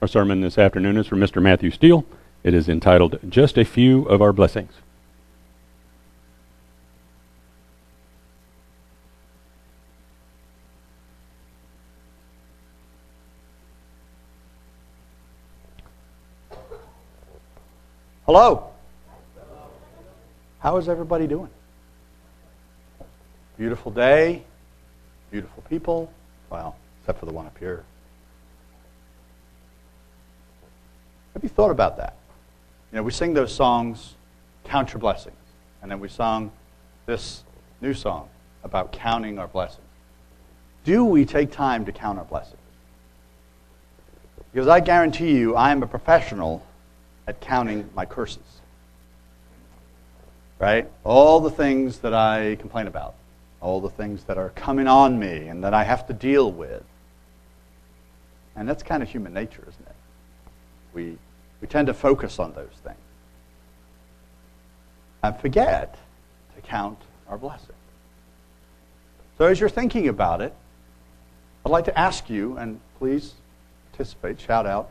Our sermon this afternoon is from Mr. Matthew Steel. It is entitled Just a Few of Our Blessings. Hello. How is everybody doing? Beautiful day, beautiful people. Well, except for the one up here. Have you thought about that? You know, we sing those songs, Count Your Blessings, and then we sung this new song about counting our blessings. Do we take time to count our blessings? Because I guarantee you, I am a professional at counting my curses. Right? All the things that I complain about, all the things that are coming on me and that I have to deal with. And that's kind of human nature, isn't it? We we tend to focus on those things and forget to count our blessings. So, as you're thinking about it, I'd like to ask you, and please participate, shout out,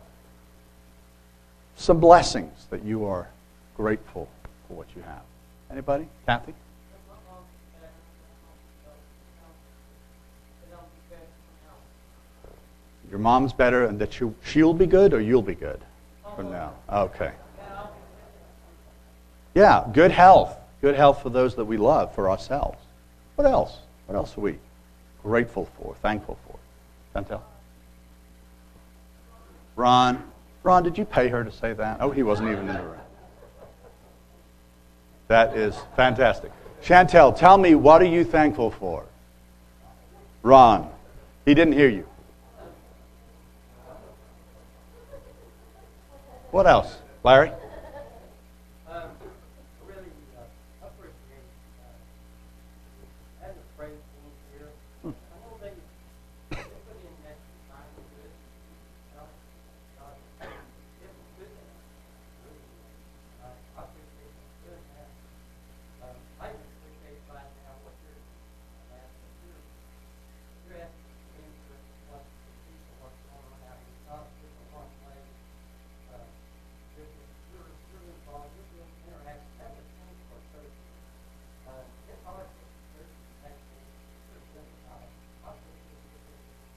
some blessings that you are grateful for what you have. Anybody? Kathy? Your mom's better, and that you, she'll be good, or you'll be good? From now. Okay. Yeah, good health. Good health for those that we love, for ourselves. What else? What else are we grateful for, thankful for? Chantel? Ron? Ron, did you pay her to say that? Oh, he wasn't even in the room. That is fantastic. Chantel, tell me, what are you thankful for? Ron, he didn't hear you. What else? Larry?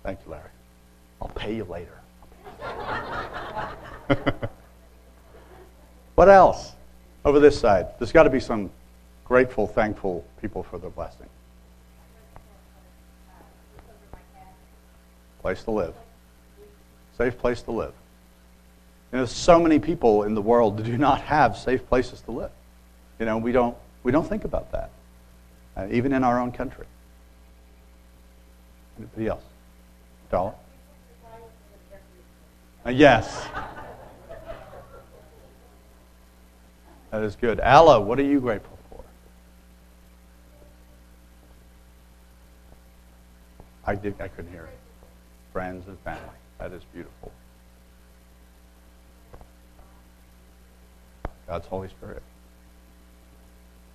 Thank you, Larry. I'll pay you later. What else? Over this side. There's got to be some grateful, thankful people for their blessing. Place to live. Safe place to live. You know, so many people in the world do not have safe places to live. You know, we don't, we don't think about that, uh, even in our own country. Anybody else? Dollar? Uh, yes. That is good. Allah, what are you grateful for? I did. I couldn't hear it. Friends and family. That is beautiful. God's Holy Spirit.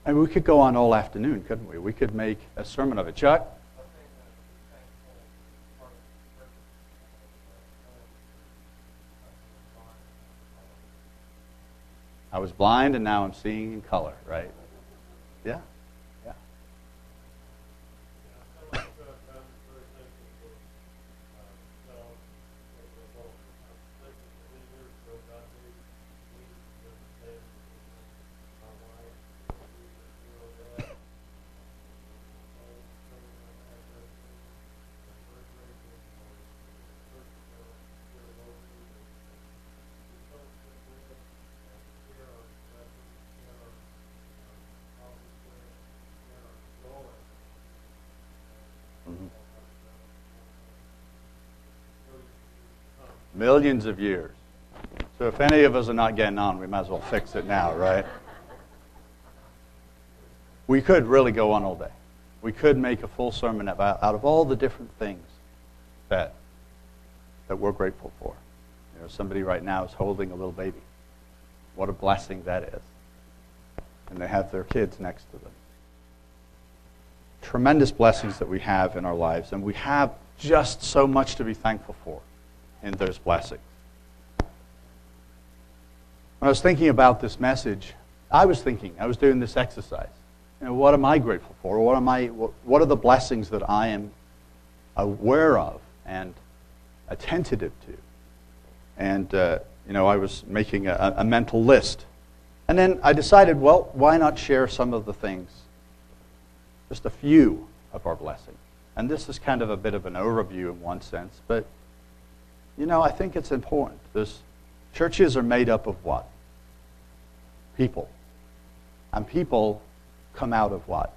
And we could go on all afternoon, couldn't we? We could make a sermon of it. Chuck? I was blind and now I'm seeing in color, right? Yeah. Millions of years. So if any of us are not getting on, we might as well fix it now, right? We could really go on all day. We could make a full sermon about out of all the different things that that we're grateful for. You know, somebody right now is holding a little baby. What a blessing that is. And they have their kids next to them. Tremendous blessings that we have in our lives, and we have just so much to be thankful for in those blessings. When I was thinking about this message, I was thinking, I was doing this exercise. You know, what am I grateful for? What, am I, what are the blessings that I am aware of and attentive to? And, uh, you know, I was making a, a mental list. And then I decided, well, why not share some of the things, just a few of our blessings? And this is kind of a bit of an overview in one sense, but, you know, I think it's important. There's, churches are made up of what? People. And people come out of what?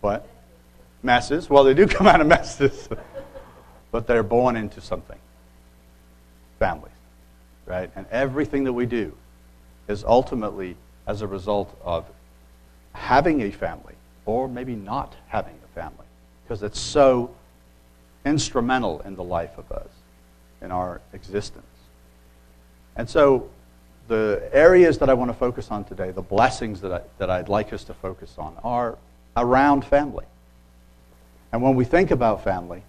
What? Messes. Well, they do come out of messes, but they're born into something. Families, right? And everything that we do is ultimately as a result of having a family or maybe not having a family because it's so instrumental in the life of us, in our existence. And so the areas that I want to focus on today, the blessings that, I, that I'd like us to focus on, are around family. And when we think about family,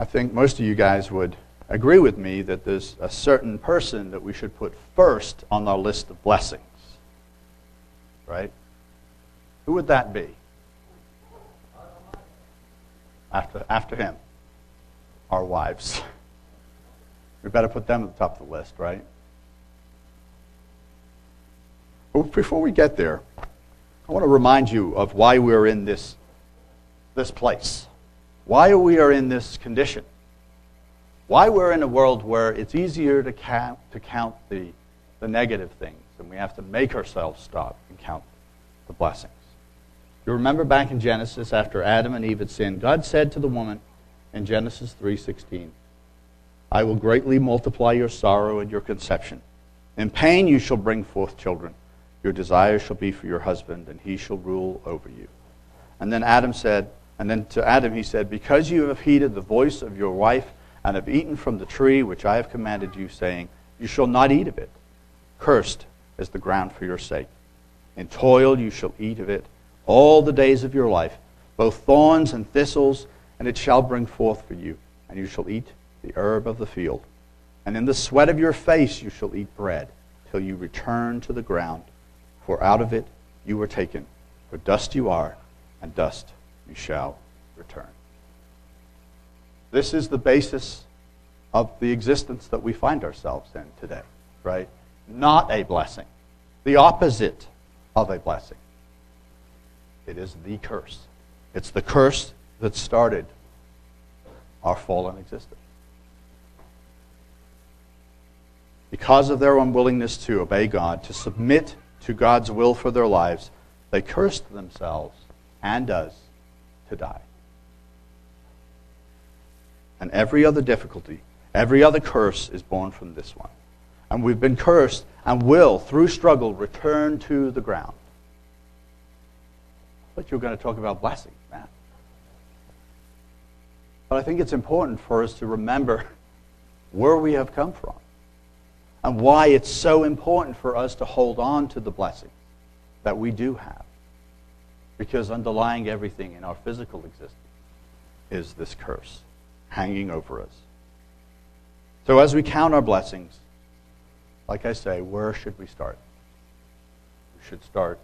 I think most of you guys would agree with me that there's a certain person that we should put first on our list of blessings. Right? Who would that be? After, after him, our wives. We better put them at the top of the list, right? But before we get there, I want to remind you of why we're in this, this place. Why we are in this condition. Why we're in a world where it's easier to count, to count the, the negative things, and we have to make ourselves stop and count the blessings. You remember back in Genesis, after Adam and Eve had sinned, God said to the woman in Genesis 3:16, "I will greatly multiply your sorrow and your conception. In pain you shall bring forth children." Your desire shall be for your husband, and he shall rule over you. And then Adam said, and then to Adam he said, Because you have heeded the voice of your wife, and have eaten from the tree which I have commanded you, saying, You shall not eat of it. Cursed is the ground for your sake. In toil you shall eat of it all the days of your life, both thorns and thistles, and it shall bring forth for you, and you shall eat the herb of the field. And in the sweat of your face you shall eat bread, till you return to the ground for out of it you were taken. For dust you are, and dust you shall return. This is the basis of the existence that we find ourselves in today, right? Not a blessing. The opposite of a blessing. It is the curse. It's the curse that started our fallen existence. Because of their unwillingness to obey God, to submit to God's will for their lives, they cursed themselves and us to die. And every other difficulty, every other curse is born from this one. And we've been cursed and will, through struggle, return to the ground. But you're going to talk about blessing, man. But I think it's important for us to remember where we have come from and why it's so important for us to hold on to the blessings that we do have. Because underlying everything in our physical existence is this curse hanging over us. So as we count our blessings, like I say, where should we start? We should start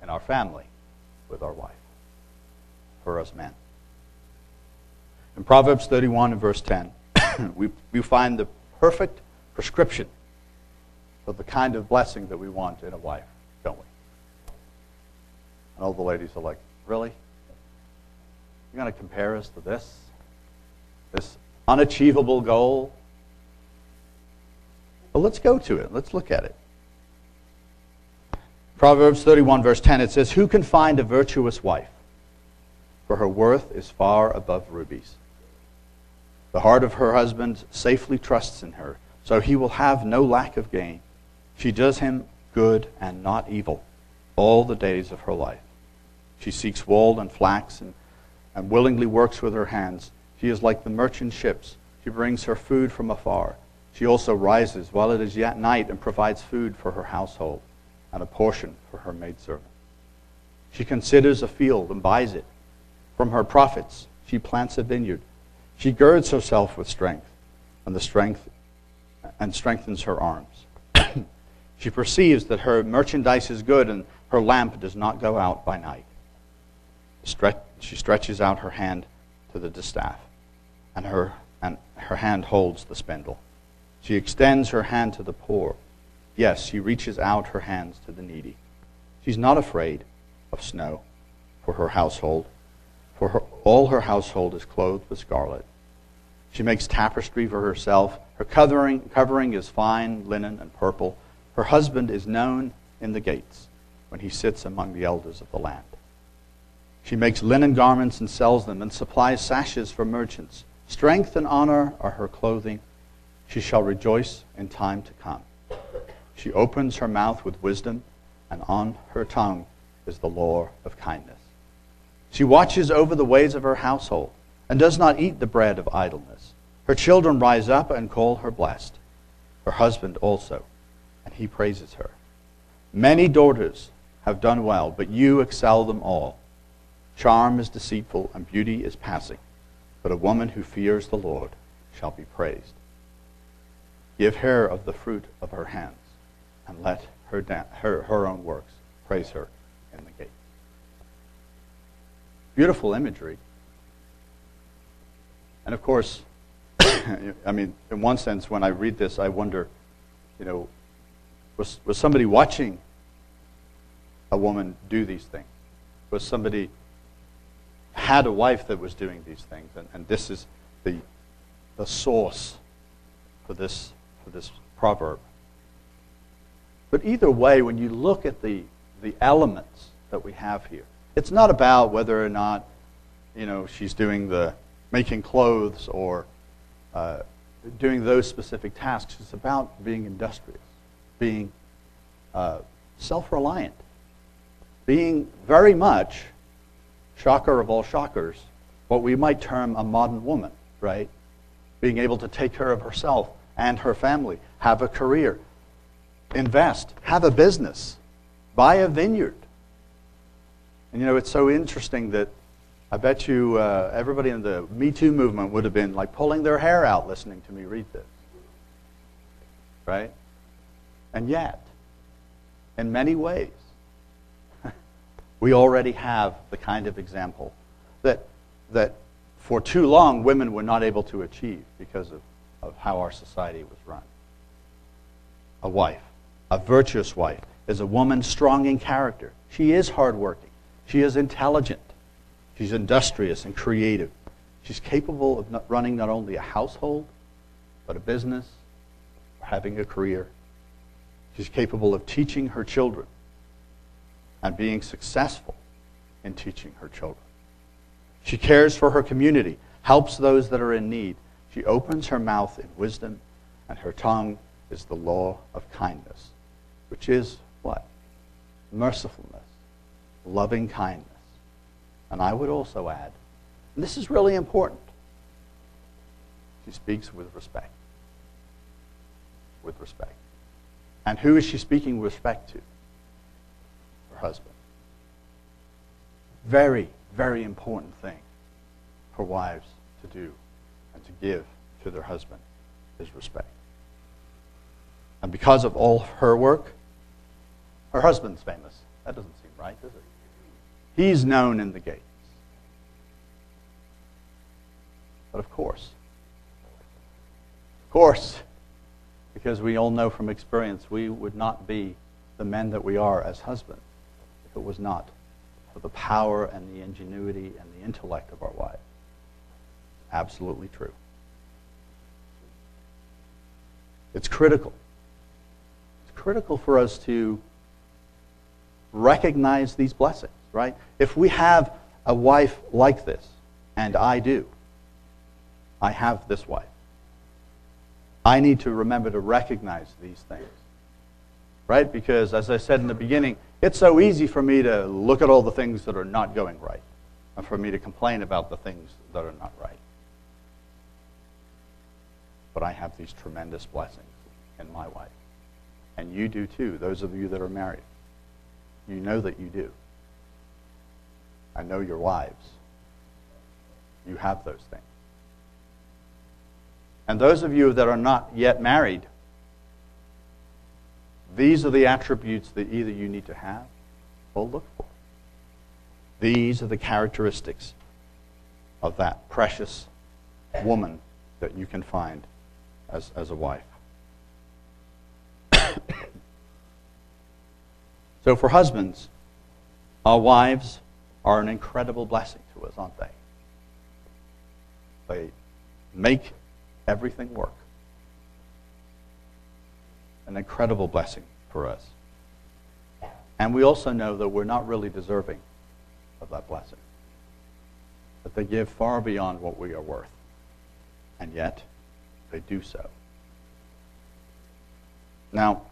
in our family with our wife, for us men. In Proverbs 31 and verse 10, we, we find the perfect prescription for the kind of blessing that we want in a wife, don't we? And all the ladies are like, really? You're going to compare us to this? This unachievable goal? Well, let's go to it. Let's look at it. Proverbs 31, verse 10, it says, Who can find a virtuous wife? For her worth is far above rubies. The heart of her husband safely trusts in her so he will have no lack of gain. She does him good and not evil all the days of her life. She seeks wool and flax and, and willingly works with her hands. She is like the merchant ships. She brings her food from afar. She also rises while it is yet night and provides food for her household and a portion for her maidservant. She considers a field and buys it. From her profits, she plants a vineyard. She girds herself with strength, and the strength and strengthens her arms. she perceives that her merchandise is good and her lamp does not go out by night. She stretches out her hand to the distaff, and her, and her hand holds the spindle. She extends her hand to the poor. Yes, she reaches out her hands to the needy. She's not afraid of snow for her household, for her, all her household is clothed with scarlet. She makes tapestry for herself. Her covering, covering is fine linen and purple. Her husband is known in the gates when he sits among the elders of the land. She makes linen garments and sells them, and supplies sashes for merchants. Strength and honor are her clothing. She shall rejoice in time to come. She opens her mouth with wisdom, and on her tongue is the law of kindness. She watches over the ways of her household, and does not eat the bread of idleness. Her children rise up and call her blessed, her husband also, and he praises her. Many daughters have done well, but you excel them all. Charm is deceitful, and beauty is passing, but a woman who fears the Lord shall be praised. Give her of the fruit of her hands, and let her, her, her own works praise her in the gate. Beautiful imagery. And of course, I mean, in one sense, when I read this, I wonder, you know, was, was somebody watching a woman do these things? Was somebody had a wife that was doing these things, and, and this is the, the source for this, for this proverb. But either way, when you look at the, the elements that we have here, it's not about whether or not you know she's doing the making clothes or uh, doing those specific tasks. It's about being industrious, being uh, self-reliant, being very much shocker of all shockers, what we might term a modern woman, right? Being able to take care of herself and her family, have a career, invest, have a business, buy a vineyard. And you know, it's so interesting that I bet you uh, everybody in the Me Too movement would have been like pulling their hair out listening to me read this. Right? And yet, in many ways, we already have the kind of example that, that for too long women were not able to achieve because of, of how our society was run. A wife, a virtuous wife, is a woman strong in character. She is hardworking. She is intelligent. She's industrious and creative. She's capable of not running not only a household, but a business, or having a career. She's capable of teaching her children and being successful in teaching her children. She cares for her community, helps those that are in need. She opens her mouth in wisdom, and her tongue is the law of kindness, which is what? Mercifulness, loving kindness. And I would also add, and this is really important, she speaks with respect. With respect. And who is she speaking with respect to? her husband. Very, very important thing for wives to do and to give to their husband is respect. And because of all her work, her husband's famous. That doesn't seem right, does it? He's known in the gates. But of course, of course, because we all know from experience, we would not be the men that we are as husbands if it was not for the power and the ingenuity and the intellect of our wives. Absolutely true. It's critical. It's critical for us to recognize these blessings, right? If we have a wife like this, and I do, I have this wife, I need to remember to recognize these things, right? Because as I said in the beginning, it's so easy for me to look at all the things that are not going right and for me to complain about the things that are not right. But I have these tremendous blessings in my wife. And you do too, those of you that are married. You know that you do. I know your wives. You have those things. And those of you that are not yet married, these are the attributes that either you need to have or look for. These are the characteristics of that precious woman that you can find as, as a wife. so, for husbands, our wives are an incredible blessing to us, aren't they? They make everything work. An incredible blessing for us. And we also know that we're not really deserving of that blessing. That they give far beyond what we are worth. And yet, they do so. Now,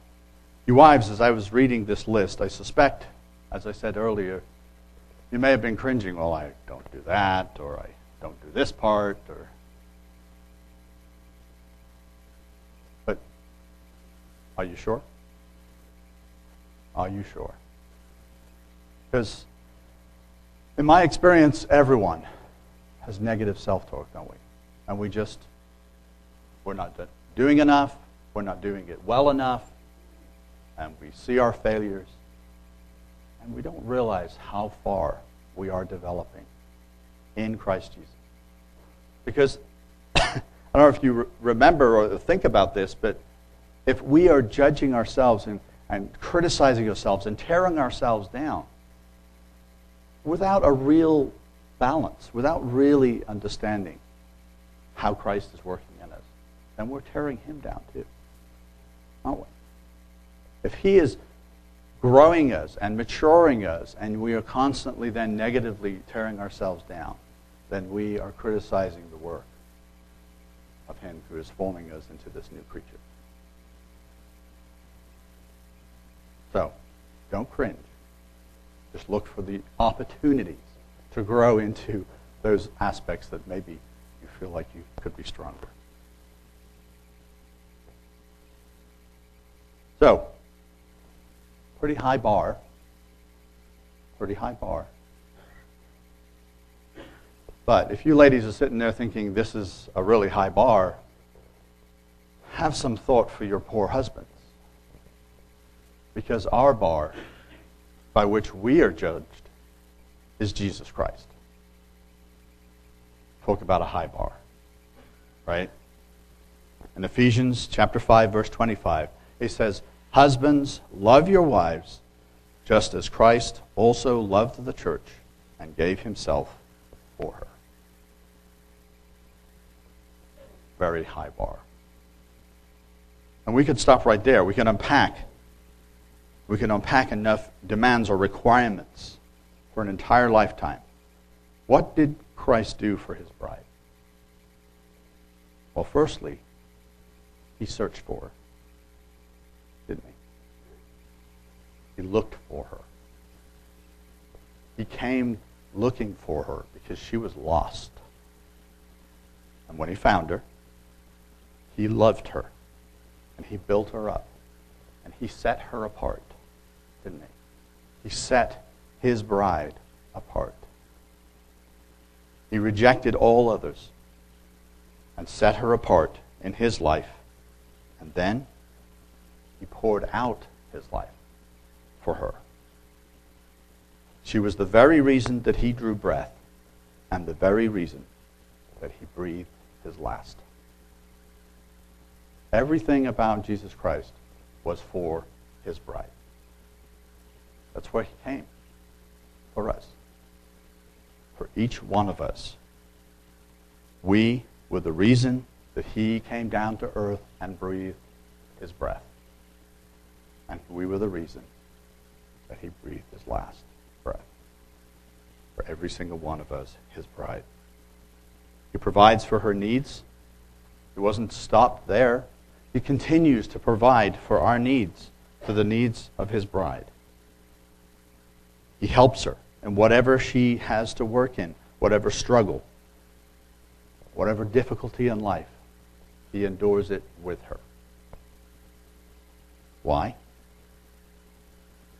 you wives, as I was reading this list, I suspect, as I said earlier, you may have been cringing, well, I don't do that, or I don't do this part, or. But are you sure? Are you sure? Because in my experience, everyone has negative self talk, don't we? And we just, we're not doing enough, we're not doing it well enough, and we see our failures, and we don't realize how far we are developing in Christ Jesus. Because I don't know if you re- remember or think about this, but if we are judging ourselves and, and criticizing ourselves and tearing ourselves down without a real balance, without really understanding how Christ is working in us, then we're tearing him down too, aren't we? If he is growing us and maturing us, and we are constantly then negatively tearing ourselves down, then we are criticizing the work of him who is forming us into this new creature. So, don't cringe. Just look for the opportunities to grow into those aspects that maybe you feel like you could be stronger. So, pretty high bar. Pretty high bar. But if you ladies are sitting there thinking this is a really high bar, have some thought for your poor husbands. Because our bar by which we are judged is Jesus Christ. Talk about a high bar, right? In Ephesians chapter 5 verse 25, it says, "Husbands, love your wives, just as Christ also loved the church and gave himself for her." Very high bar. And we could stop right there. We can unpack we can unpack enough demands or requirements for an entire lifetime. What did Christ do for his bride? Well, firstly, he searched for her, didn't he? Looked for her. He came looking for her because she was lost. And when he found her, he loved her and he built her up and he set her apart didn't he? He set his bride apart. He rejected all others and set her apart in his life. And then he poured out his life for her. She was the very reason that he drew breath and the very reason that he breathed his last. Everything about Jesus Christ was for his bride. That's why he came. For us. For each one of us. We were the reason that he came down to earth and breathed his breath. And we were the reason that he breathed his last breath. For every single one of us, his bride. He provides for her needs. He wasn't stopped there. He continues to provide for our needs, for the needs of his bride. He helps her in whatever she has to work in, whatever struggle, whatever difficulty in life. He endures it with her. Why?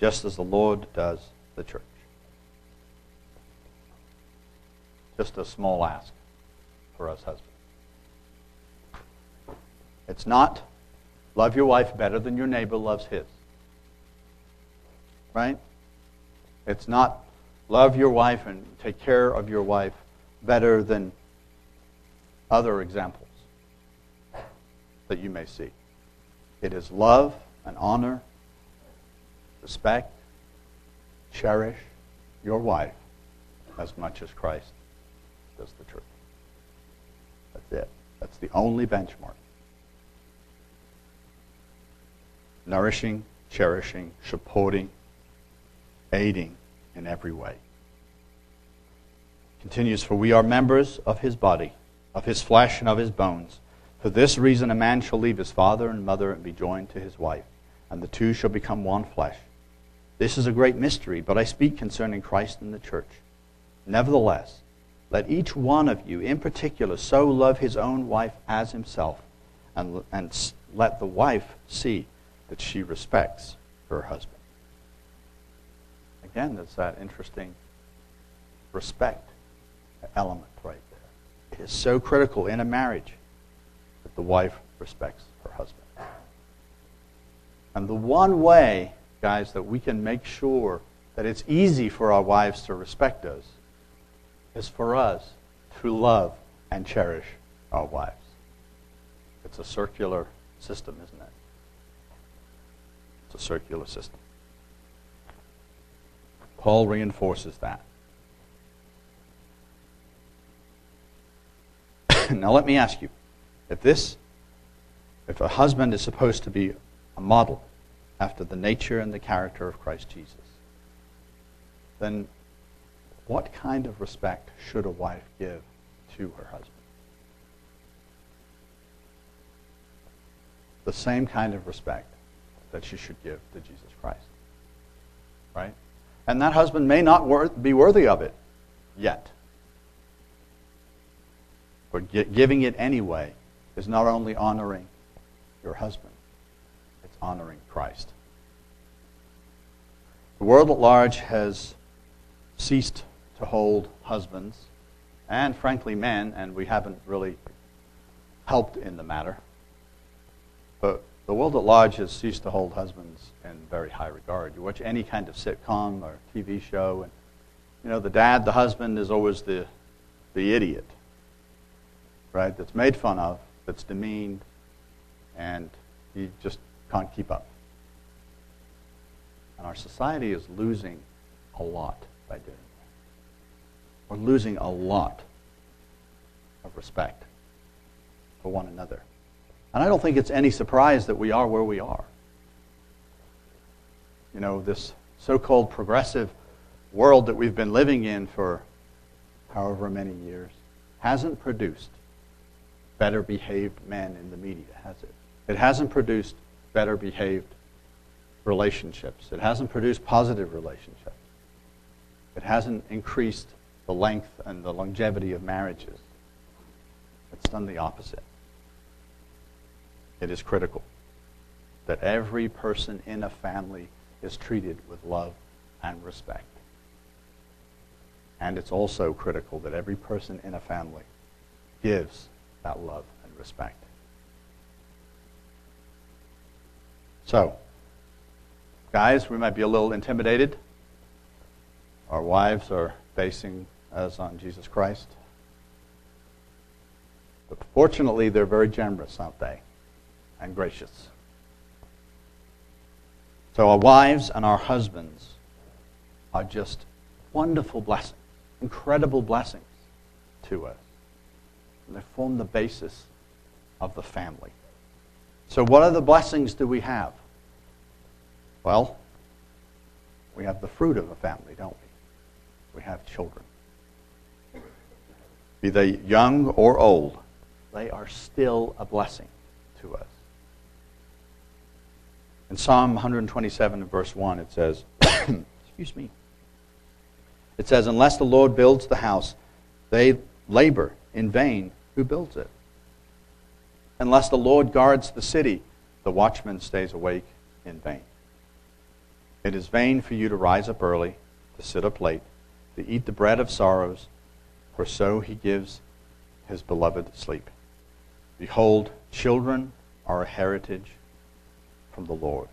just as the Lord does the church. Just a small ask for us husbands. It's not love your wife better than your neighbor loves his. Right? It's not love your wife and take care of your wife better than other examples that you may see. It is love and honor, respect, cherish your wife as much as Christ does the church. That's it. That's the only benchmark. Nourishing, cherishing, supporting, aiding in every way. Continues, for we are members of his body, of his flesh, and of his bones. For this reason, a man shall leave his father and mother and be joined to his wife, and the two shall become one flesh. This is a great mystery, but I speak concerning Christ and the church. Nevertheless, let each one of you, in particular, so love his own wife as himself, and, and let the wife see that she respects her husband. Again, there's that interesting respect element right there. It is so critical in a marriage that the wife respects her husband. And the one way, guys, that we can make sure that it's easy for our wives to respect us is for us to love and cherish our wives. It's a circular system, isn't it? It's a circular system. Paul reinforces that. now let me ask you, if this if a husband is supposed to be a model after the nature and the character of Christ Jesus, then what kind of respect should a wife give to her husband? The same kind of respect that she should give to Jesus Christ. Right? And that husband may not be worthy of it yet. But giving it anyway is not only honoring your husband, honoring Christ. The world at large has ceased to hold husbands and, frankly, men, and we haven't really helped in the matter. But the world at large has ceased to hold husbands in very high regard. You watch any kind of sitcom or TV show, and you know the dad, the husband, is always the the idiot, right? That's made fun of, that's demeaned, and he just can't keep up. And our society is losing a lot by doing that. we're losing a lot of respect for one another. And I don't think it's any surprise that we are where we are. You know, this so called progressive world that we've been living in for however many years hasn't produced better behaved men in the media, has it? It hasn't produced better behaved relationships. It hasn't produced positive relationships. It hasn't increased the length and the longevity of marriages. It's done the opposite. It is critical that every person in a family is treated with love and respect. And it's also critical that every person in a family gives that love and respect. So, guys, we might be a little intimidated. Our wives are facing us on Jesus Christ. But fortunately, they're very generous, aren't they? And gracious. So our wives and our husbands are just wonderful blessings, incredible blessings to us. And they form the basis of the family. So, what other blessings do we have? Well, we have the fruit of a family, don't we? We have children be they young or old, they are still a blessing to us. In Psalm 127 verse 1, it says, excuse me. It says, Unless the Lord builds the house, they labor in vain who builds it. Unless the Lord guards the city, the watchman stays awake in vain. It is vain for you to rise up early, to sit up late, to eat the bread of sorrows, for so he gives his beloved sleep. Behold, children are a heritage from the Lord.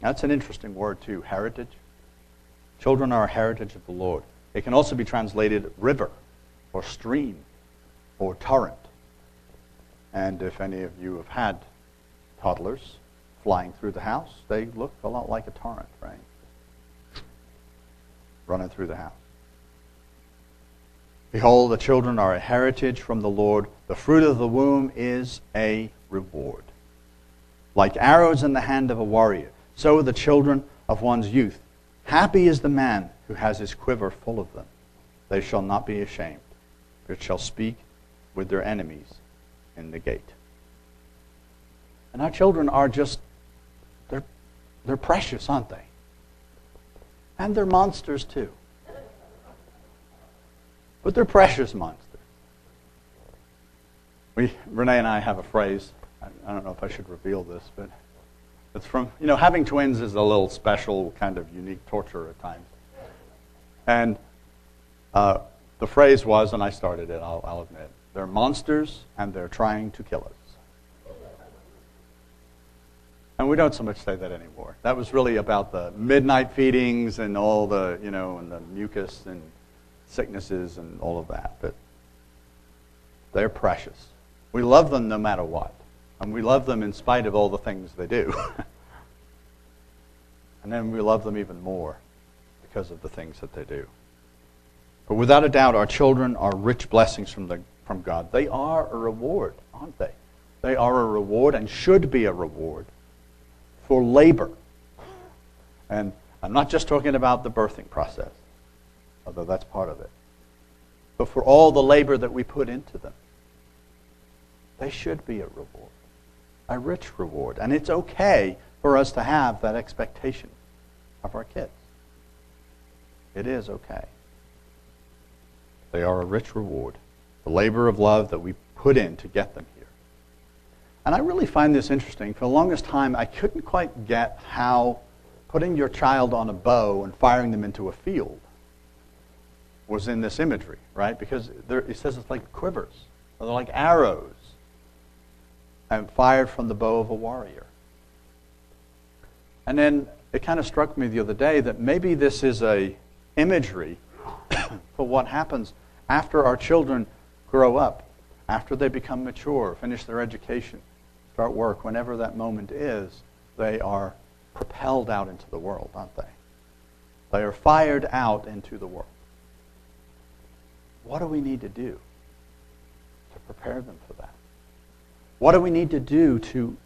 That's an interesting word, too heritage. Children are a heritage of the Lord. It can also be translated river or stream or torrent. And if any of you have had toddlers flying through the house, they look a lot like a torrent, right? Running through the house. Behold, the children are a heritage from the Lord. The fruit of the womb is a reward. Like arrows in the hand of a warrior, so are the children of one's youth. Happy is the man who has his quiver full of them. They shall not be ashamed, but shall speak with their enemies in the gate. And our children are just, they're, they're precious, aren't they? And they're monsters too. But they're precious monsters. We, Renee and I have a phrase. I, I don't know if I should reveal this, but it's from, you know, having twins is a little special, kind of unique torture at times. And uh, the phrase was, and I started it, I'll, I'll admit, they're monsters and they're trying to kill us. And we don't so much say that anymore. That was really about the midnight feedings and all the, you know, and the mucus and sicknesses and all of that. But they're precious. We love them no matter what. And we love them in spite of all the things they do. and then we love them even more because of the things that they do. But without a doubt, our children are rich blessings from, the, from God. They are a reward, aren't they? They are a reward and should be a reward for labor. And I'm not just talking about the birthing process, although that's part of it, but for all the labor that we put into them. They should be a reward, a rich reward. And it's okay for us to have that expectation of our kids. It is okay. They are a rich reward, the labor of love that we put in to get them here. And I really find this interesting. For the longest time, I couldn't quite get how putting your child on a bow and firing them into a field was in this imagery, right? Because there, it says it's like quivers, they're like arrows, and fired from the bow of a warrior. And then it kind of struck me the other day that maybe this is a imagery for what happens after our children grow up, after they become mature, finish their education, start work, whenever that moment is, they are propelled out into the world, aren't they? They are fired out into the world. What do we need to do to prepare them for that? What do we need to do to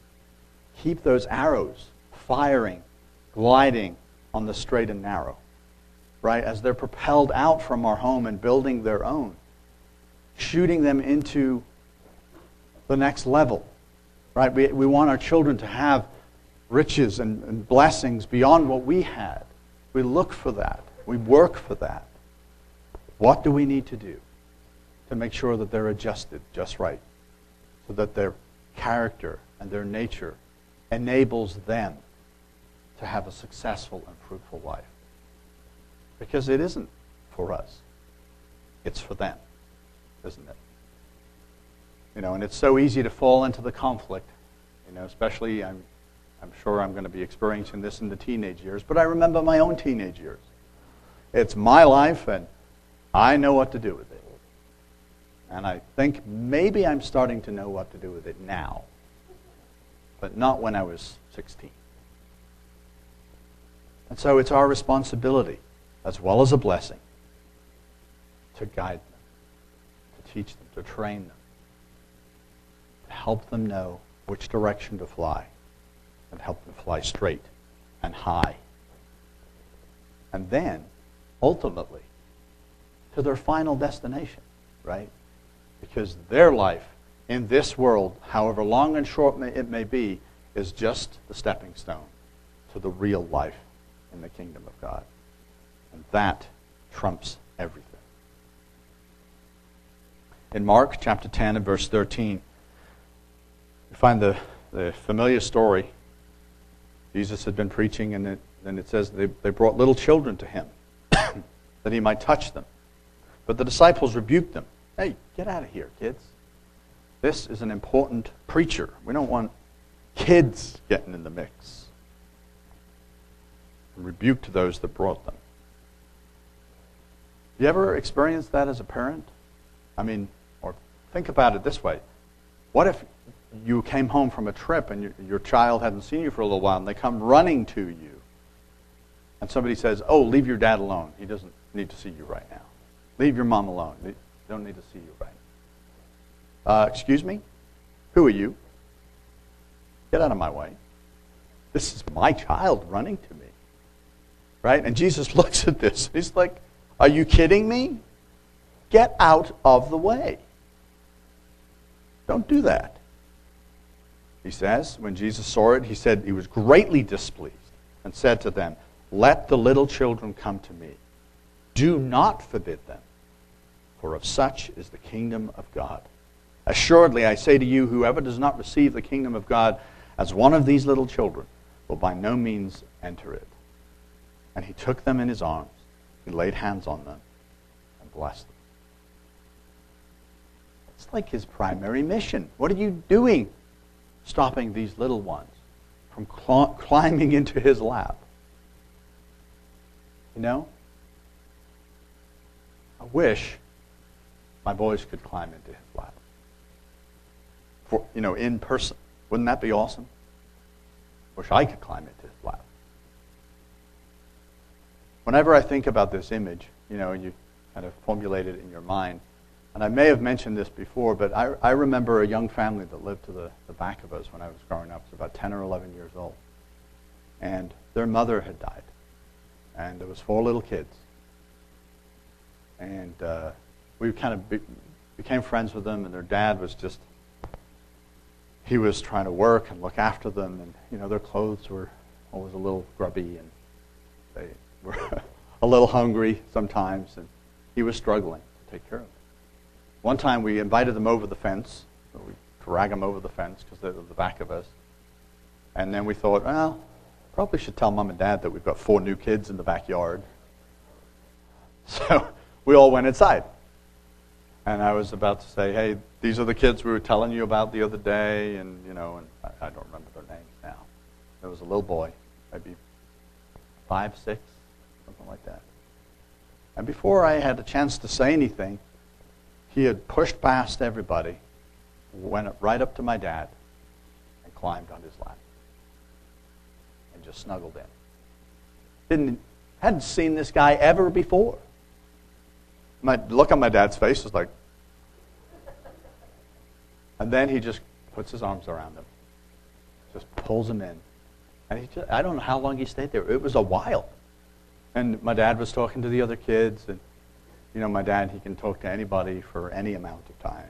keep those arrows firing, gliding on the straight and narrow? right, as they're propelled out from our home and building their own, shooting them into the next level, right? We, we want our children to have riches and, and blessings beyond what we had. We look for that, we work for that. What do we need to do to make sure that they're adjusted just right so that their character and their nature enables them to have a successful and fruitful life? Because it isn't for us. It's for them, isn't it? You know, and it's so easy to fall into the conflict. You know, especially I'm I'm sure I'm going to be experiencing this in the teenage years, but I remember my own teenage years. It's my life and I know what to do with it. And I think maybe I'm starting to know what to do with it now, but not when I was 16. And so it's our responsibility as well as a blessing, to guide teach them, to train them, to help them know which direction to fly, and help them fly straight and high. And then, ultimately, to their final destination, right? Because their life in this world, however long and short it may be, is just the stepping stone to the real life in the kingdom of God. And that trumps everything. In Mark chapter 10 and verse 13, we find the, the familiar story. Jesus had been preaching, and it, and it says they, they brought little children to him that he might touch them. But the disciples rebuked them. Hey, get out of here, kids. This is an important preacher. We don't want kids getting in the mix. And rebuked those that brought them. You ever experienced that as a parent? I mean, think about it this way. What if you came home from a trip and your, your child hadn't seen you for a little while and they come running to you and somebody says, Oh, leave your dad alone. He doesn't need to see you right now. Leave your mom alone. They don't need to see you right now. Uh, excuse me? Who are you? Get out of my way. This is my child running to me. Right? And Jesus looks at this. He's like, Are you kidding me? Get out of the way. Don't do that. He says, when Jesus saw it, he said he was greatly displeased and said to them, Let the little children come to me. Do not forbid them, for of such is the kingdom of God. Assuredly, I say to you, whoever does not receive the kingdom of God as one of these little children will by no means enter it. And he took them in his arms, he laid hands on them, and blessed them. Like his primary mission. What are you doing stopping these little ones from cl- climbing into his lap? You know? I wish my boys could climb into his lap. For, you know, in person. Wouldn't that be awesome? Wish I could climb into his lap. Whenever I think about this image, you know, you kind of formulate it in your mind, and I may have mentioned this before, but I, I remember a young family that lived to the, the back of us when I was growing up. It was about 10 or 11 years old. And their mother had died. And there was four little kids. And uh, we kind of be, became friends with them, and their dad was just, he was trying to work and look after them, and, you know, their clothes were always a little grubby, and they were a little hungry sometimes, and he was struggling to take care of them. One time we invited them over the fence. We drag them over the fence because they're at the back of us. And then we thought, well, probably should tell mom and dad that we've got four new kids in the backyard. So we all went inside. And I was about to say, hey, these are the kids we were telling you about the other day. And, you know, and I, I don't remember their names now. There was a little boy, maybe five, six, something like that. And before I had a chance to say anything, he had pushed past everybody, went right up to my dad, and climbed on his lap. And just snuggled in. Didn't, hadn't seen this guy ever before. My look on my dad's face was like, and then he just puts his arms around him, just pulls him in. And he just, I don't know how long he stayed there. It was a while. And my dad was talking to the other kids, and you know, my dad, he can talk to anybody for any amount of time.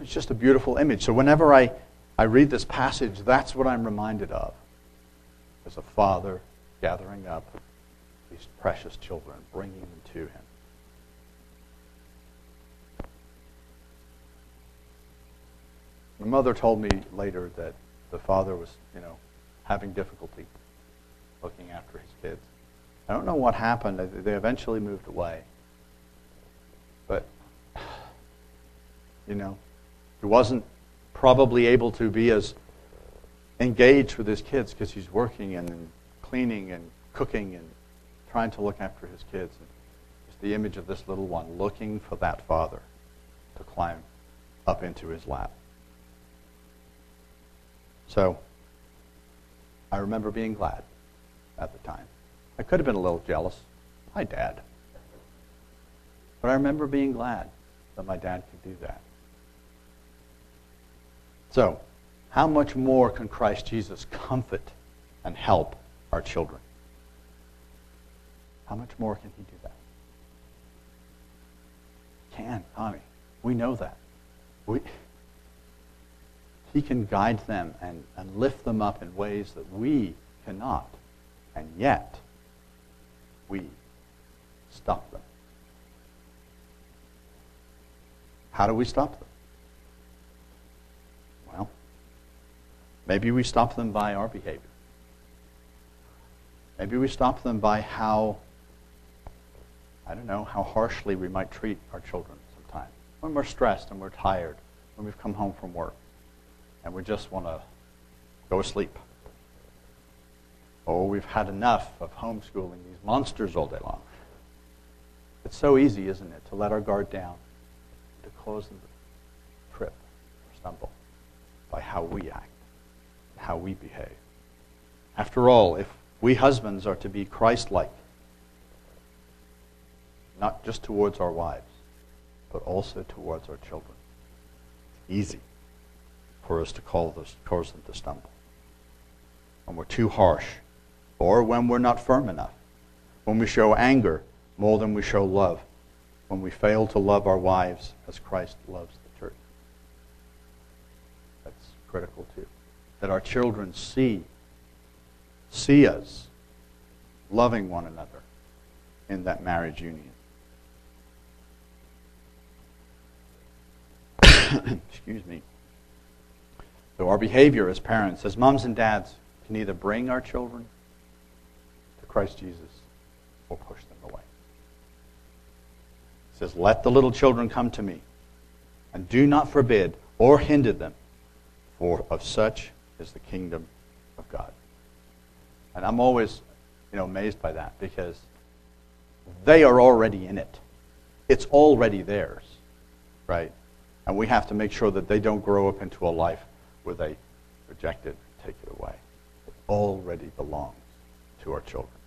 It's just a beautiful image. So whenever I, I read this passage, that's what I'm reminded of. As a father gathering up these precious children, bringing them to him. My mother told me later that the father was, you know, having difficulty looking after his kids. I don't know what happened. They eventually moved away. But, you know, he wasn't probably able to be as engaged with his kids because he's working and cleaning and cooking and trying to look after his kids. It's the image of this little one looking for that father to climb up into his lap. So, I remember being glad at the time. I could have been a little jealous. Hi, Dad. But I remember being glad that my dad could do that. So, how much more can Christ Jesus comfort and help our children? How much more can he do that? Can, Tommy. We know that. We, He can guide them and, and lift them up in ways that we cannot. And yet, we stop them. How do we stop them? Well, maybe we stop them by our behavior. Maybe we stop them by how, I don't know, how harshly we might treat our children sometimes. When we're stressed and we're tired, when we've come home from work, and we just want to go to sleep. Or we've had enough of homeschooling these monsters all day long. It's so easy, isn't it, to let our guard down, to cause them to trip or stumble by how we act, how we behave. After all, if we husbands are to be Christ like, not just towards our wives, but also towards our children. It's easy for us to call those, cause them to stumble. When we're too harsh, or when we're not firm enough, when we show anger more than we show love, when we fail to love our wives as Christ loves the church. That's critical too. That our children see see us loving one another in that marriage union. Excuse me. So, our behavior as parents, as moms and dads, can either bring our children Christ Jesus will push them away. It says, Let the little children come to me, and do not forbid or hinder them, for of such is the kingdom of God. And I'm always, you know, amazed by that because they are already in it. It's already theirs, right? And we have to make sure that they don't grow up into a life where they reject it, take it away. It already belongs to our children.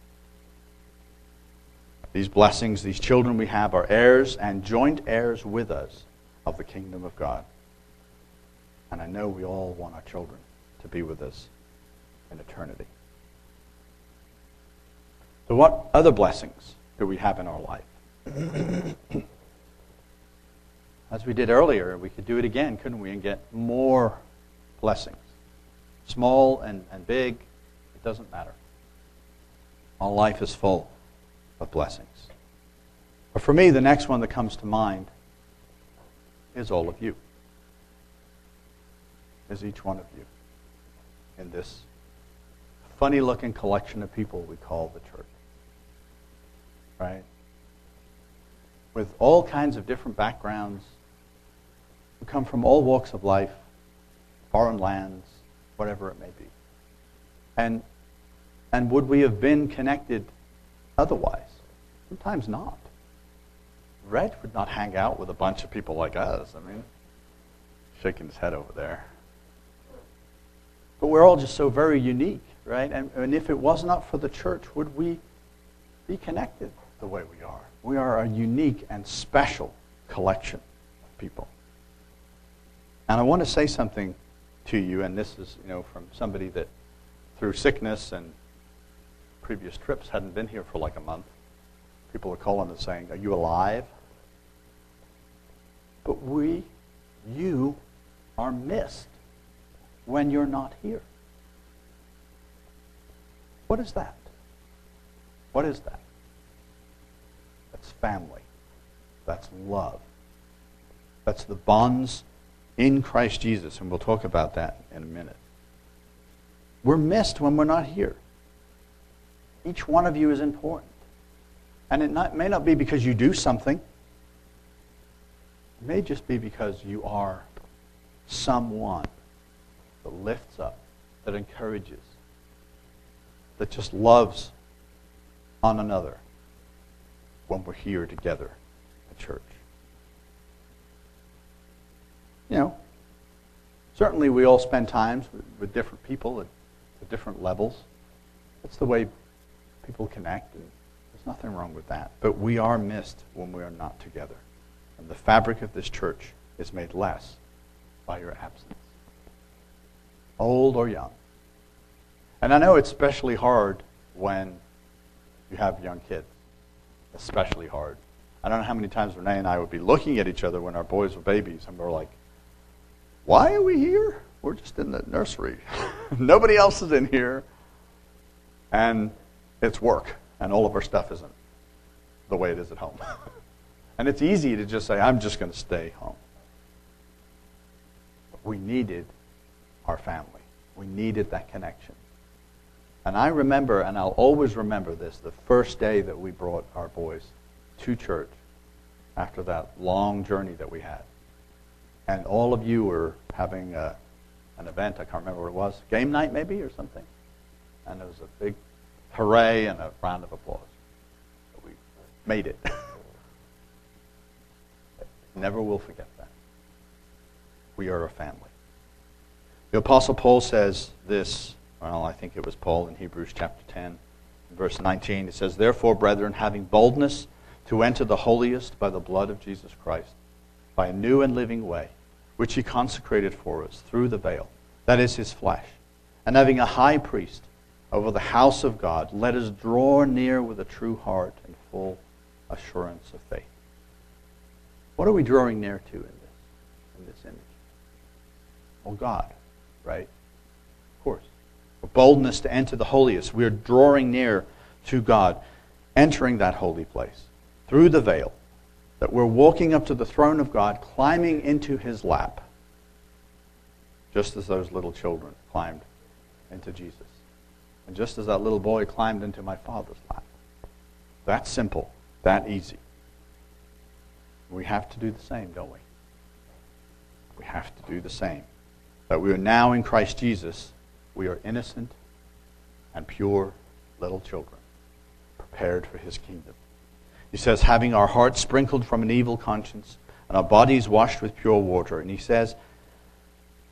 These blessings, these children we have, are heirs and joint heirs with us of the kingdom of God. And I know we all want our children to be with us in eternity. So, what other blessings do we have in our life? As we did earlier, we could do it again, couldn't we, and get more blessings. Small and, and big, it doesn't matter. Our life is full of blessings. But for me, the next one that comes to mind is all of you. Is each one of you in this funny looking collection of people we call the church right? With all kinds of different backgrounds, who come from all walks of life, foreign lands, whatever it may be. And, and would we have been connected otherwise? Sometimes not. Red would not hang out with a bunch of people like us. I mean, shaking his head over there. But we're all just so very unique, right? And, and if it was not for the church, would we be connected? the way we are. We are a unique and special collection of people. And I want to say something to you, and this is, you know, from somebody that through sickness and previous trips hadn't been here for like a month. People are calling and saying, Are you alive? But we, you, are missed when you're not here. What is that? What is that? That's family. That's love. That's the bonds in Christ Jesus, and we'll talk about that in a minute. We're missed when we're not here. Each one of you is important. And it not, may not be because you do something, it may just be because you are someone that lifts up, that encourages, that just loves on another when we're here together at church. You know, certainly we all spend times with, with different people at, at different levels. That's the way people connect, and there's nothing wrong with that. But we are missed when we are not together. And the fabric of this church is made less by your absence, old or young. And I know it's especially hard when you have young kids especially hard. I don't know how many times Renee and I would be looking at each other when our boys were babies, and we're like, why are we here? we're just in the nursery. Nobody else is in here. And it's work, and all of our stuff isn't the way it is at home. and it's easy to just say, I'm just going to stay home. But we needed our family, we needed that connection. And I remember, and I'll always remember this, the first day that we brought our boys to church after that long journey that we had. And all of you were having a, an event, I can't remember what it was, game night maybe or something. And it was a big hooray and a round of applause. We made it. Never will forget that. We are a family. The Apostle Paul says this, well, I think it was Paul in Hebrews chapter 10, verse 19. It says, Therefore, brethren, having boldness to enter the holiest by the blood of Jesus Christ, by a new and living way, which he consecrated for us through the veil, that is his flesh, and having a high priest over the house of God, let us draw near with a true heart and full assurance of faith. What are we drawing near to in this, in this image? Well, God, right? Of course. A boldness to enter the holiest. We are drawing near to God, entering that holy place through the veil. That we're walking up to the throne of God, climbing into his lap, just as those little children climbed into Jesus. And just as that little boy climbed into my father's lap. That simple, that easy. We have to do the same, don't we? We have to do the same. That we are now in Christ Jesus, we are innocent and pure little children, prepared for his kingdom. He says, having our hearts sprinkled from an evil conscience and our bodies washed with pure water. And he says,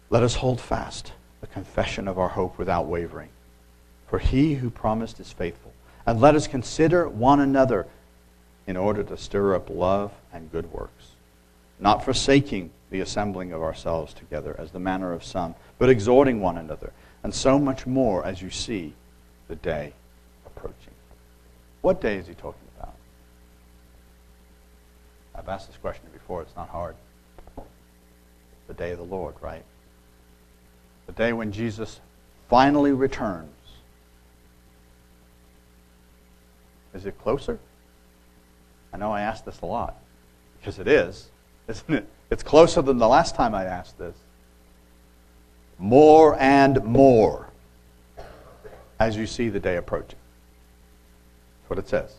let us hold fast the confession of our hope without wavering. For he who promised is faithful. And let us consider one another in order to stir up love and good works, not forsaking the assembling of ourselves together as the manner of some, but exhorting one another, and so much more as you see the day approaching. What day is he talking about? I've asked this question before, it's not hard. The day of the Lord, right? The day when Jesus finally returns Is it closer? I know I ask this a lot, because it is, isn't it? It's closer than the last time I asked this. More and more as you see the day approaching. That's what it says.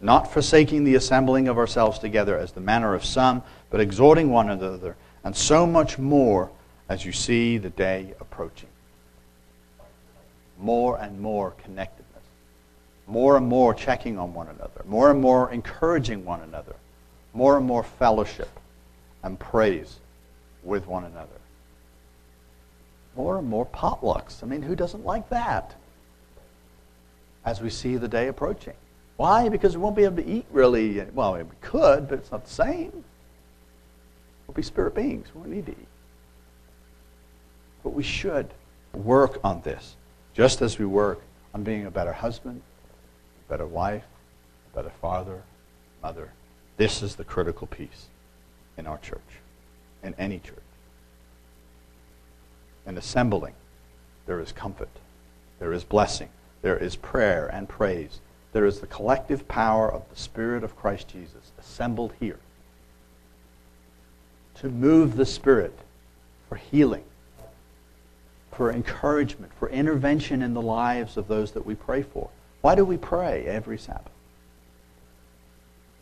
Not forsaking the assembling of ourselves together as the manner of some, but exhorting one another, and so much more as you see the day approaching. More and more connected more and more checking on one another, more and more encouraging one another, more and more fellowship and praise with one another. More and more potlucks. I mean, who doesn't like that? As we see the day approaching. Why? Because we won't be able to eat really. Well, we could, but it's not the same. We'll be spirit beings. We won't need to eat. But we should work on this, just as we work on being a better husband, better wife, a better father, mother. This is the critical piece in our church, in any church. In assembling, there is comfort, there is blessing, there is prayer and praise. There is the collective power of the Spirit of Christ Jesus assembled here to move the Spirit for healing, for encouragement, for intervention in the lives of those that we pray for. Why do we pray every Sabbath?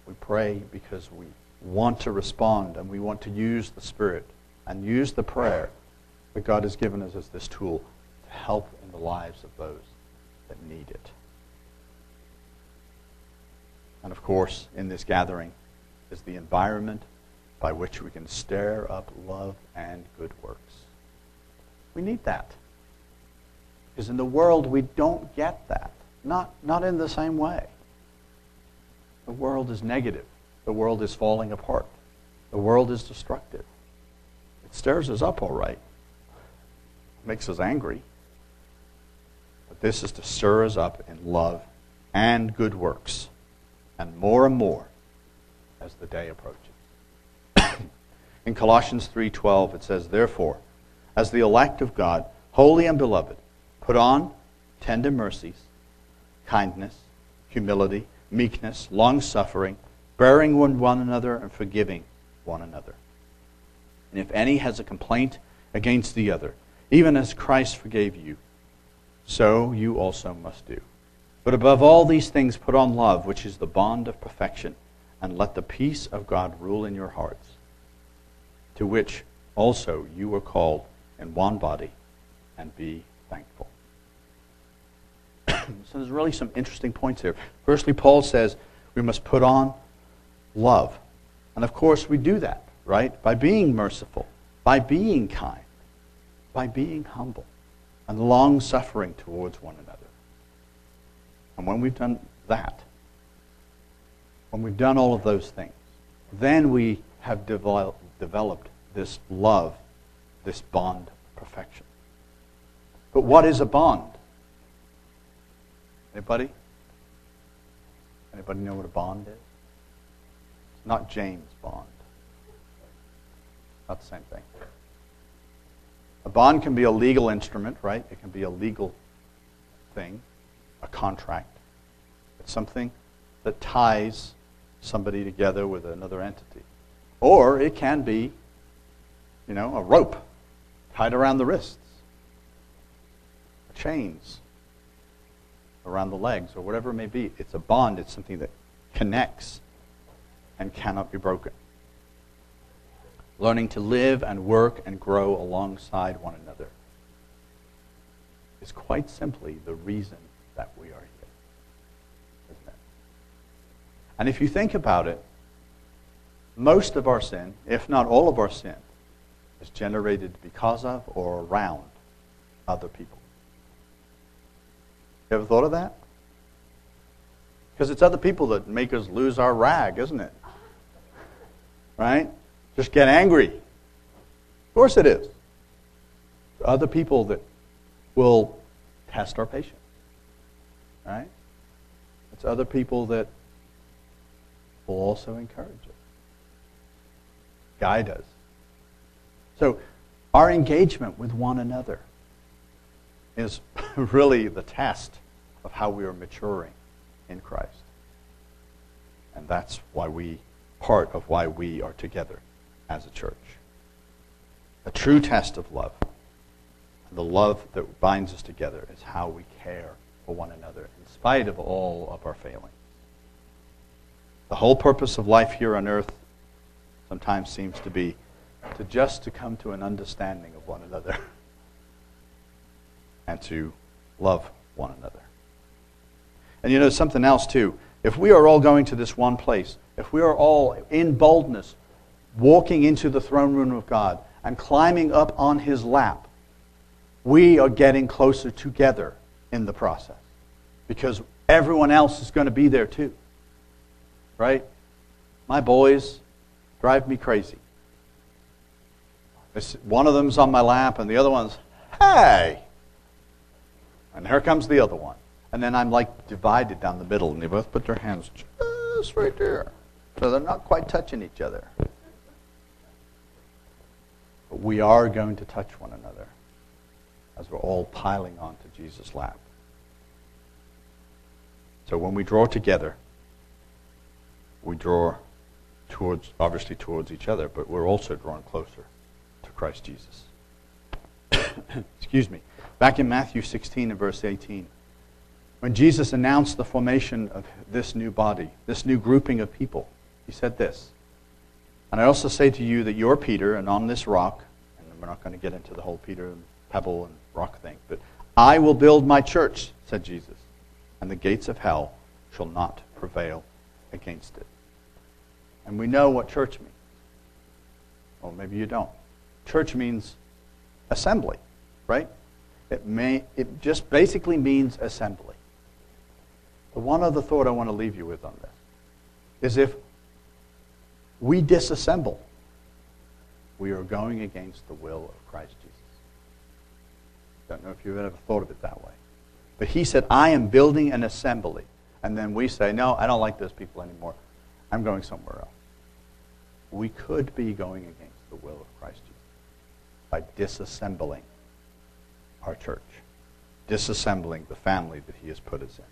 We pray because we want to respond and we want to use the Spirit and use the prayer that God has given us as this tool to help in the lives of those that need it. And of course, in this gathering is the environment by which we can stir up love and good works. We need that. Because in the world, we don't get that. Not, not in the same way. The world is negative. The world is falling apart. The world is destructive. It stirs us up all right. It makes us angry. But this is to stir us up in love and good works, and more and more as the day approaches. In Colossians 3:12 it says, "Therefore, as the elect of God, holy and beloved, put on tender mercies, kindness, humility, meekness, long-suffering, bearing with one another and forgiving one another. And if any has a complaint against the other, even as Christ forgave you, so you also must do. But above all these things, put on love, which is the bond of perfection, and let the peace of God rule in your hearts, to which also you were called in one body, and be thankful. So there's really some interesting points here. Firstly, Paul says we must put on love. And of course, we do that, right? By being merciful, by being kind, by being humble, and long suffering towards one another. And when we've done that, when we've done all of those things, then we have devel- developed this love, this bond of perfection. But what is a bond? Anybody? Anybody know what a bond is? It's not James Bond. Not the same thing. A bond can be a legal instrument, right? It can be a legal thing, a contract. It's something that ties somebody together with another entity. Or it can be, you know, a rope tied around the wrists, chains around the legs, or whatever it may be. It's a bond, it's something that connects and cannot be broken. Learning to live and work and grow alongside one another is quite simply the reason that we are here. Isn't it? And if you think about it, most of our sin, if not all of our sin, is generated because of or around other people. You ever thought of that? Because it's other people that make us lose our rag, isn't it? Right? Just get angry. Of course it is. Other people that will test our patience. Right? It's other people that will also encourage us, guide us. So, our engagement with one another is really the test of how we are maturing in Christ. And that's why we, part of why we are together as a church. A true test of love. The love that binds us together is how we care for one another in spite of all of our failings. The whole purpose of life here on earth sometimes seems to be to just to come to an understanding of one another and to love one another. And you know something else too. If we are all going to this one place, if we are all in boldness walking into the throne room of God and climbing up on his lap, we are getting closer together in the process because everyone else is going to be there too. Right? My boys drive me crazy. One of them's on my lap and the other one's, hey! And here comes the other one. And then I'm like divided down the middle and they both put their hands just right there. So they're not quite touching each other. But we are going to touch one another as we're all piling onto Jesus' lap. So when we draw together, we draw towards, obviously towards each other, but we're also drawn closer to Christ Jesus. Excuse me. Back in Matthew 16 and verse 18, when Jesus announced the formation of this new body, this new grouping of people, he said this and I also say to you that you're Peter, and on this rock, and we're not going to get into the whole Peter and pebble and rock thing, but I will build my church, said Jesus, and the gates of hell shall not prevail against it. And we know what church means. Well, maybe you don't. Church means assembly, right? It, may, it just basically means assembly. The one other thought I want to leave you with on this is if we disassemble, we are going against the will of Christ Jesus. Don't know if you've ever thought of it that way. But he said, I am building an assembly. And then we say, no, I don't like those people anymore. I'm going somewhere else. We could be going against the will of Christ Jesus by disassembling our church, disassembling the family that He has put us in.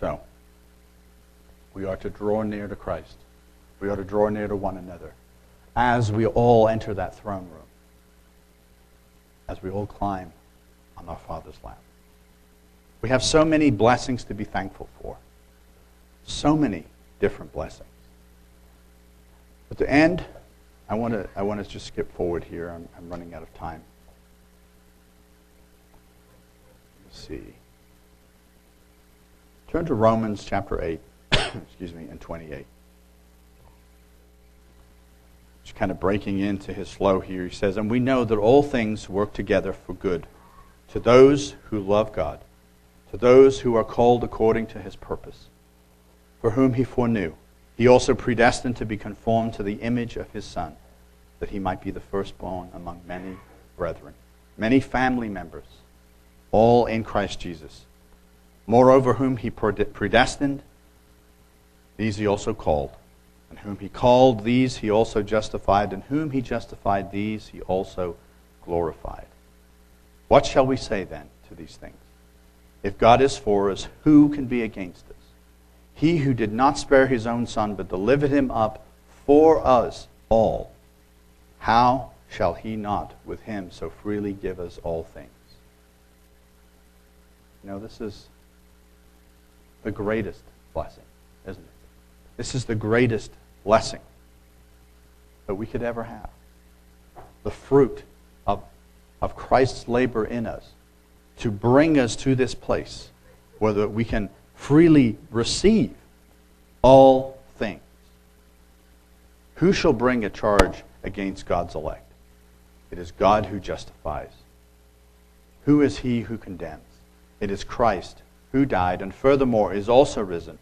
So, we are to draw near to Christ. We are to draw near to one another as we all enter that throne room, as we all climb on our Father's lap. We have so many blessings to be thankful for, so many different blessings. But to end, I want to, I want to just skip forward here. I'm, I'm running out of time. Let's see. Turn to Romans chapter 8, excuse me, and 28. Just kind of breaking into his flow here. He says, And we know that all things work together for good to those who love God, to those who are called according to his purpose, for whom he foreknew. He also predestined to be conformed to the image of his Son, that he might be the firstborn among many brethren, many family members, all in Christ Jesus. Moreover, whom he predestined, these he also called. And whom he called, these he also justified. And whom he justified, these he also glorified. What shall we say then to these things? If God is for us, who can be against us? He who did not spare his own son, but delivered him up for us all, how shall he not with him so freely give us all things? You know, this is the greatest blessing, isn't it? This is the greatest blessing that we could ever have. The fruit of, of Christ's labor in us to bring us to this place where we can freely receive all things. Who shall bring a charge against God's elect? It is God who justifies. Who is he who condemns? It is Christ who died and furthermore is also risen,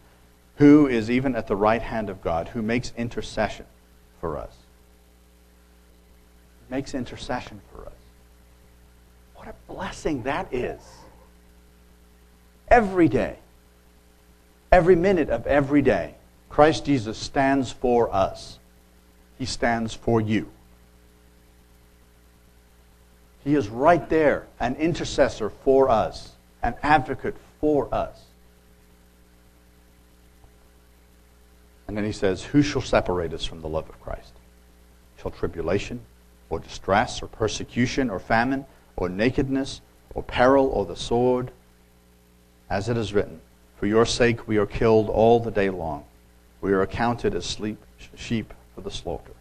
who is even at the right hand of God, who makes intercession for us. Makes intercession for us. What a blessing that is. Every day every minute of every day, Christ Jesus stands for us. He stands for you. He is right there, an intercessor for us, an advocate for us. And then he says, Who shall separate us from the love of Christ? Shall tribulation, or distress, or persecution, or famine, or nakedness, or peril, or the sword? As it is written, for your sake we are killed all the day long. We are accounted as sleep, sheep for the slaughter.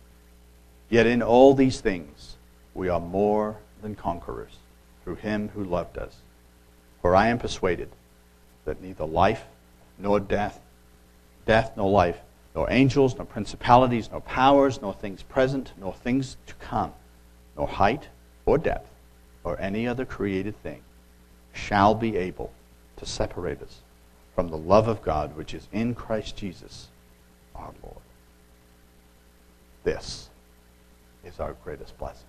Yet in all these things we are more than conquerors through him who loved us. For I am persuaded that neither life nor death, death nor life, nor angels, nor principalities, nor powers, nor things present, nor things to come, nor height or depth, or any other created thing, shall be able to separate us from the love of God which is in Christ Jesus our Lord. This is our greatest blessing.